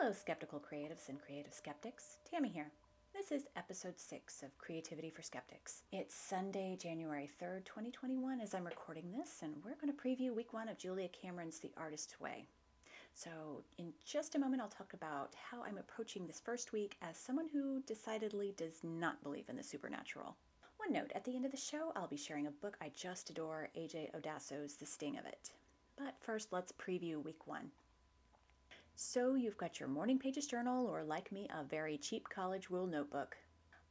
Hello, skeptical creatives and creative skeptics. Tammy here. This is episode six of Creativity for Skeptics. It's Sunday, January 3rd, 2021, as I'm recording this, and we're going to preview week one of Julia Cameron's The Artist's Way. So, in just a moment, I'll talk about how I'm approaching this first week as someone who decidedly does not believe in the supernatural. One note at the end of the show, I'll be sharing a book I just adore, AJ Odasso's The Sting of It. But first, let's preview week one. So, you've got your morning pages journal, or like me, a very cheap college rule notebook.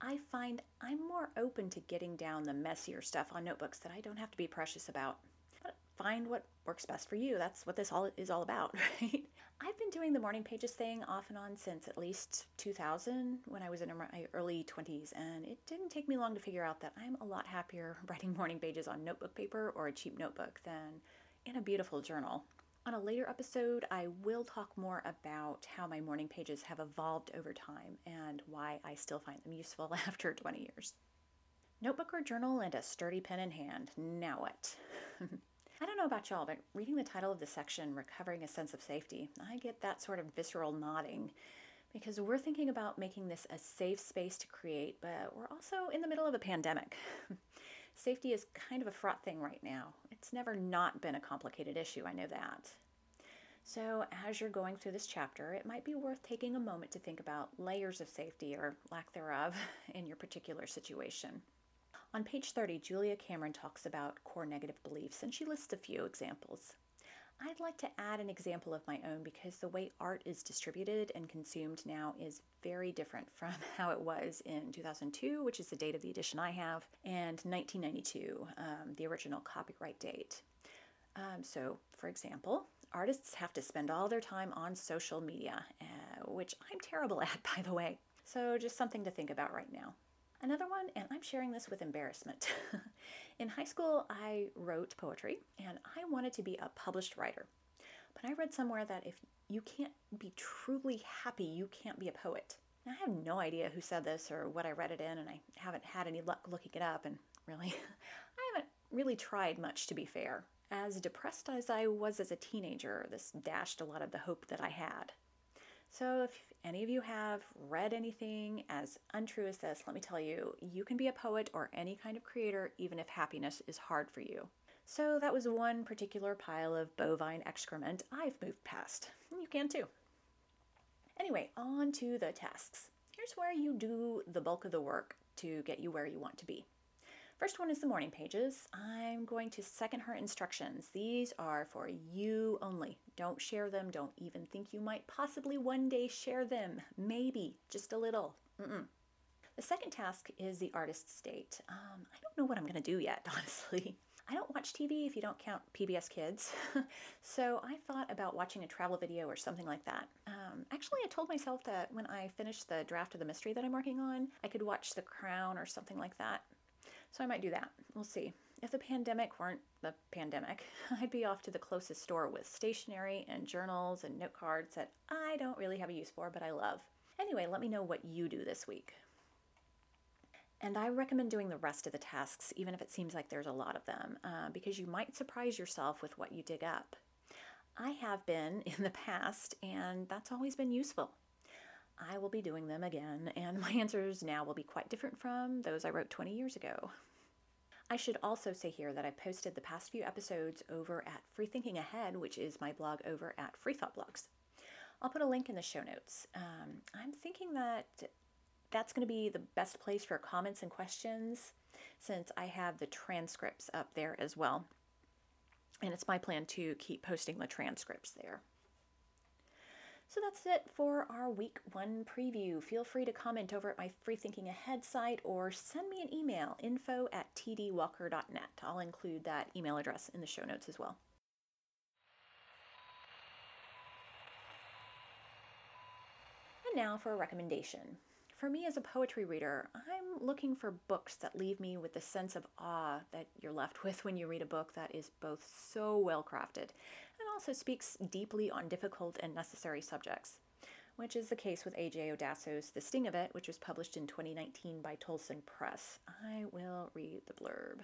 I find I'm more open to getting down the messier stuff on notebooks that I don't have to be precious about. But find what works best for you. That's what this all is all about, right? I've been doing the morning pages thing off and on since at least 2000 when I was in my early 20s, and it didn't take me long to figure out that I'm a lot happier writing morning pages on notebook paper or a cheap notebook than in a beautiful journal. On a later episode, I will talk more about how my morning pages have evolved over time and why I still find them useful after 20 years. Notebook or journal and a sturdy pen in hand. Now what? I don't know about y'all, but reading the title of the section, Recovering a Sense of Safety, I get that sort of visceral nodding because we're thinking about making this a safe space to create, but we're also in the middle of a pandemic. Safety is kind of a fraught thing right now. It's never not been a complicated issue, I know that. So, as you're going through this chapter, it might be worth taking a moment to think about layers of safety or lack thereof in your particular situation. On page 30, Julia Cameron talks about core negative beliefs, and she lists a few examples. I'd like to add an example of my own because the way art is distributed and consumed now is very different from how it was in 2002, which is the date of the edition I have, and 1992, um, the original copyright date. Um, so, for example, artists have to spend all their time on social media, uh, which I'm terrible at, by the way. So, just something to think about right now. Another one, and I'm sharing this with embarrassment. in high school, I wrote poetry and I wanted to be a published writer. But I read somewhere that if you can't be truly happy, you can't be a poet. Now, I have no idea who said this or what I read it in, and I haven't had any luck looking it up, and really, I haven't really tried much to be fair. As depressed as I was as a teenager, this dashed a lot of the hope that I had. So, if any of you have read anything as untrue as this, let me tell you, you can be a poet or any kind of creator even if happiness is hard for you. So, that was one particular pile of bovine excrement I've moved past. You can too. Anyway, on to the tasks. Here's where you do the bulk of the work to get you where you want to be. First one is the morning pages. I'm going to second her instructions. These are for you only. Don't share them. Don't even think you might possibly one day share them. Maybe, just a little. Mm-mm. The second task is the artist's date. Um, I don't know what I'm going to do yet, honestly. I don't watch TV if you don't count PBS Kids. so I thought about watching a travel video or something like that. Um, actually, I told myself that when I finish the draft of the mystery that I'm working on, I could watch The Crown or something like that. So I might do that. We'll see. If the pandemic weren't the pandemic, I'd be off to the closest store with stationery and journals and note cards that I don't really have a use for, but I love. Anyway, let me know what you do this week. And I recommend doing the rest of the tasks, even if it seems like there's a lot of them, uh, because you might surprise yourself with what you dig up. I have been in the past, and that's always been useful. I will be doing them again, and my answers now will be quite different from those I wrote 20 years ago. I should also say here that I posted the past few episodes over at Free Thinking Ahead, which is my blog over at Free Thought Blogs. I'll put a link in the show notes. Um, I'm thinking that that's going to be the best place for comments and questions since I have the transcripts up there as well. And it's my plan to keep posting the transcripts there. So that's it for our week one preview. Feel free to comment over at my Free Thinking Ahead site or send me an email info at tdwalker.net. I'll include that email address in the show notes as well. And now for a recommendation. For me as a poetry reader, I'm looking for books that leave me with the sense of awe that you're left with when you read a book that is both so well crafted and also speaks deeply on difficult and necessary subjects, which is the case with A.J. Odasso's The Sting of It, which was published in 2019 by Tolson Press. I will read the blurb.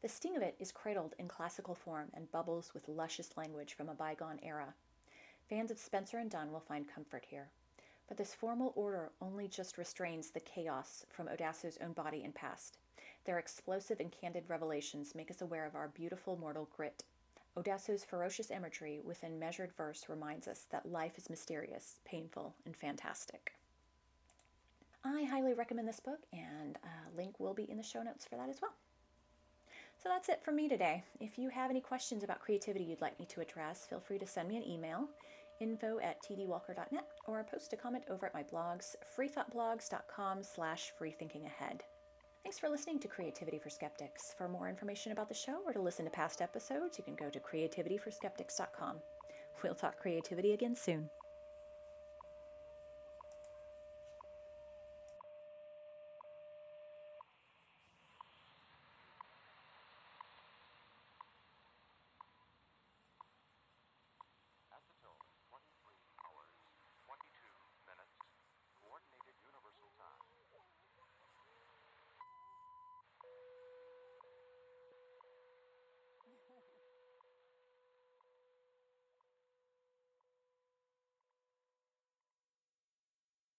The sting of it is cradled in classical form and bubbles with luscious language from a bygone era. Fans of Spenser and Donne will find comfort here. But this formal order only just restrains the chaos from Odasso's own body and past. Their explosive and candid revelations make us aware of our beautiful mortal grit. Odasso's ferocious imagery within measured verse reminds us that life is mysterious, painful, and fantastic. I highly recommend this book, and a link will be in the show notes for that as well. So that's it from me today. If you have any questions about creativity you'd like me to address, feel free to send me an email, info at tdwalker.net, or post a comment over at my blogs, freethoughtblogs.com slash freethinkingahead. Thanks for listening to Creativity for Skeptics. For more information about the show or to listen to past episodes, you can go to creativityforskeptics.com. We'll talk creativity again soon.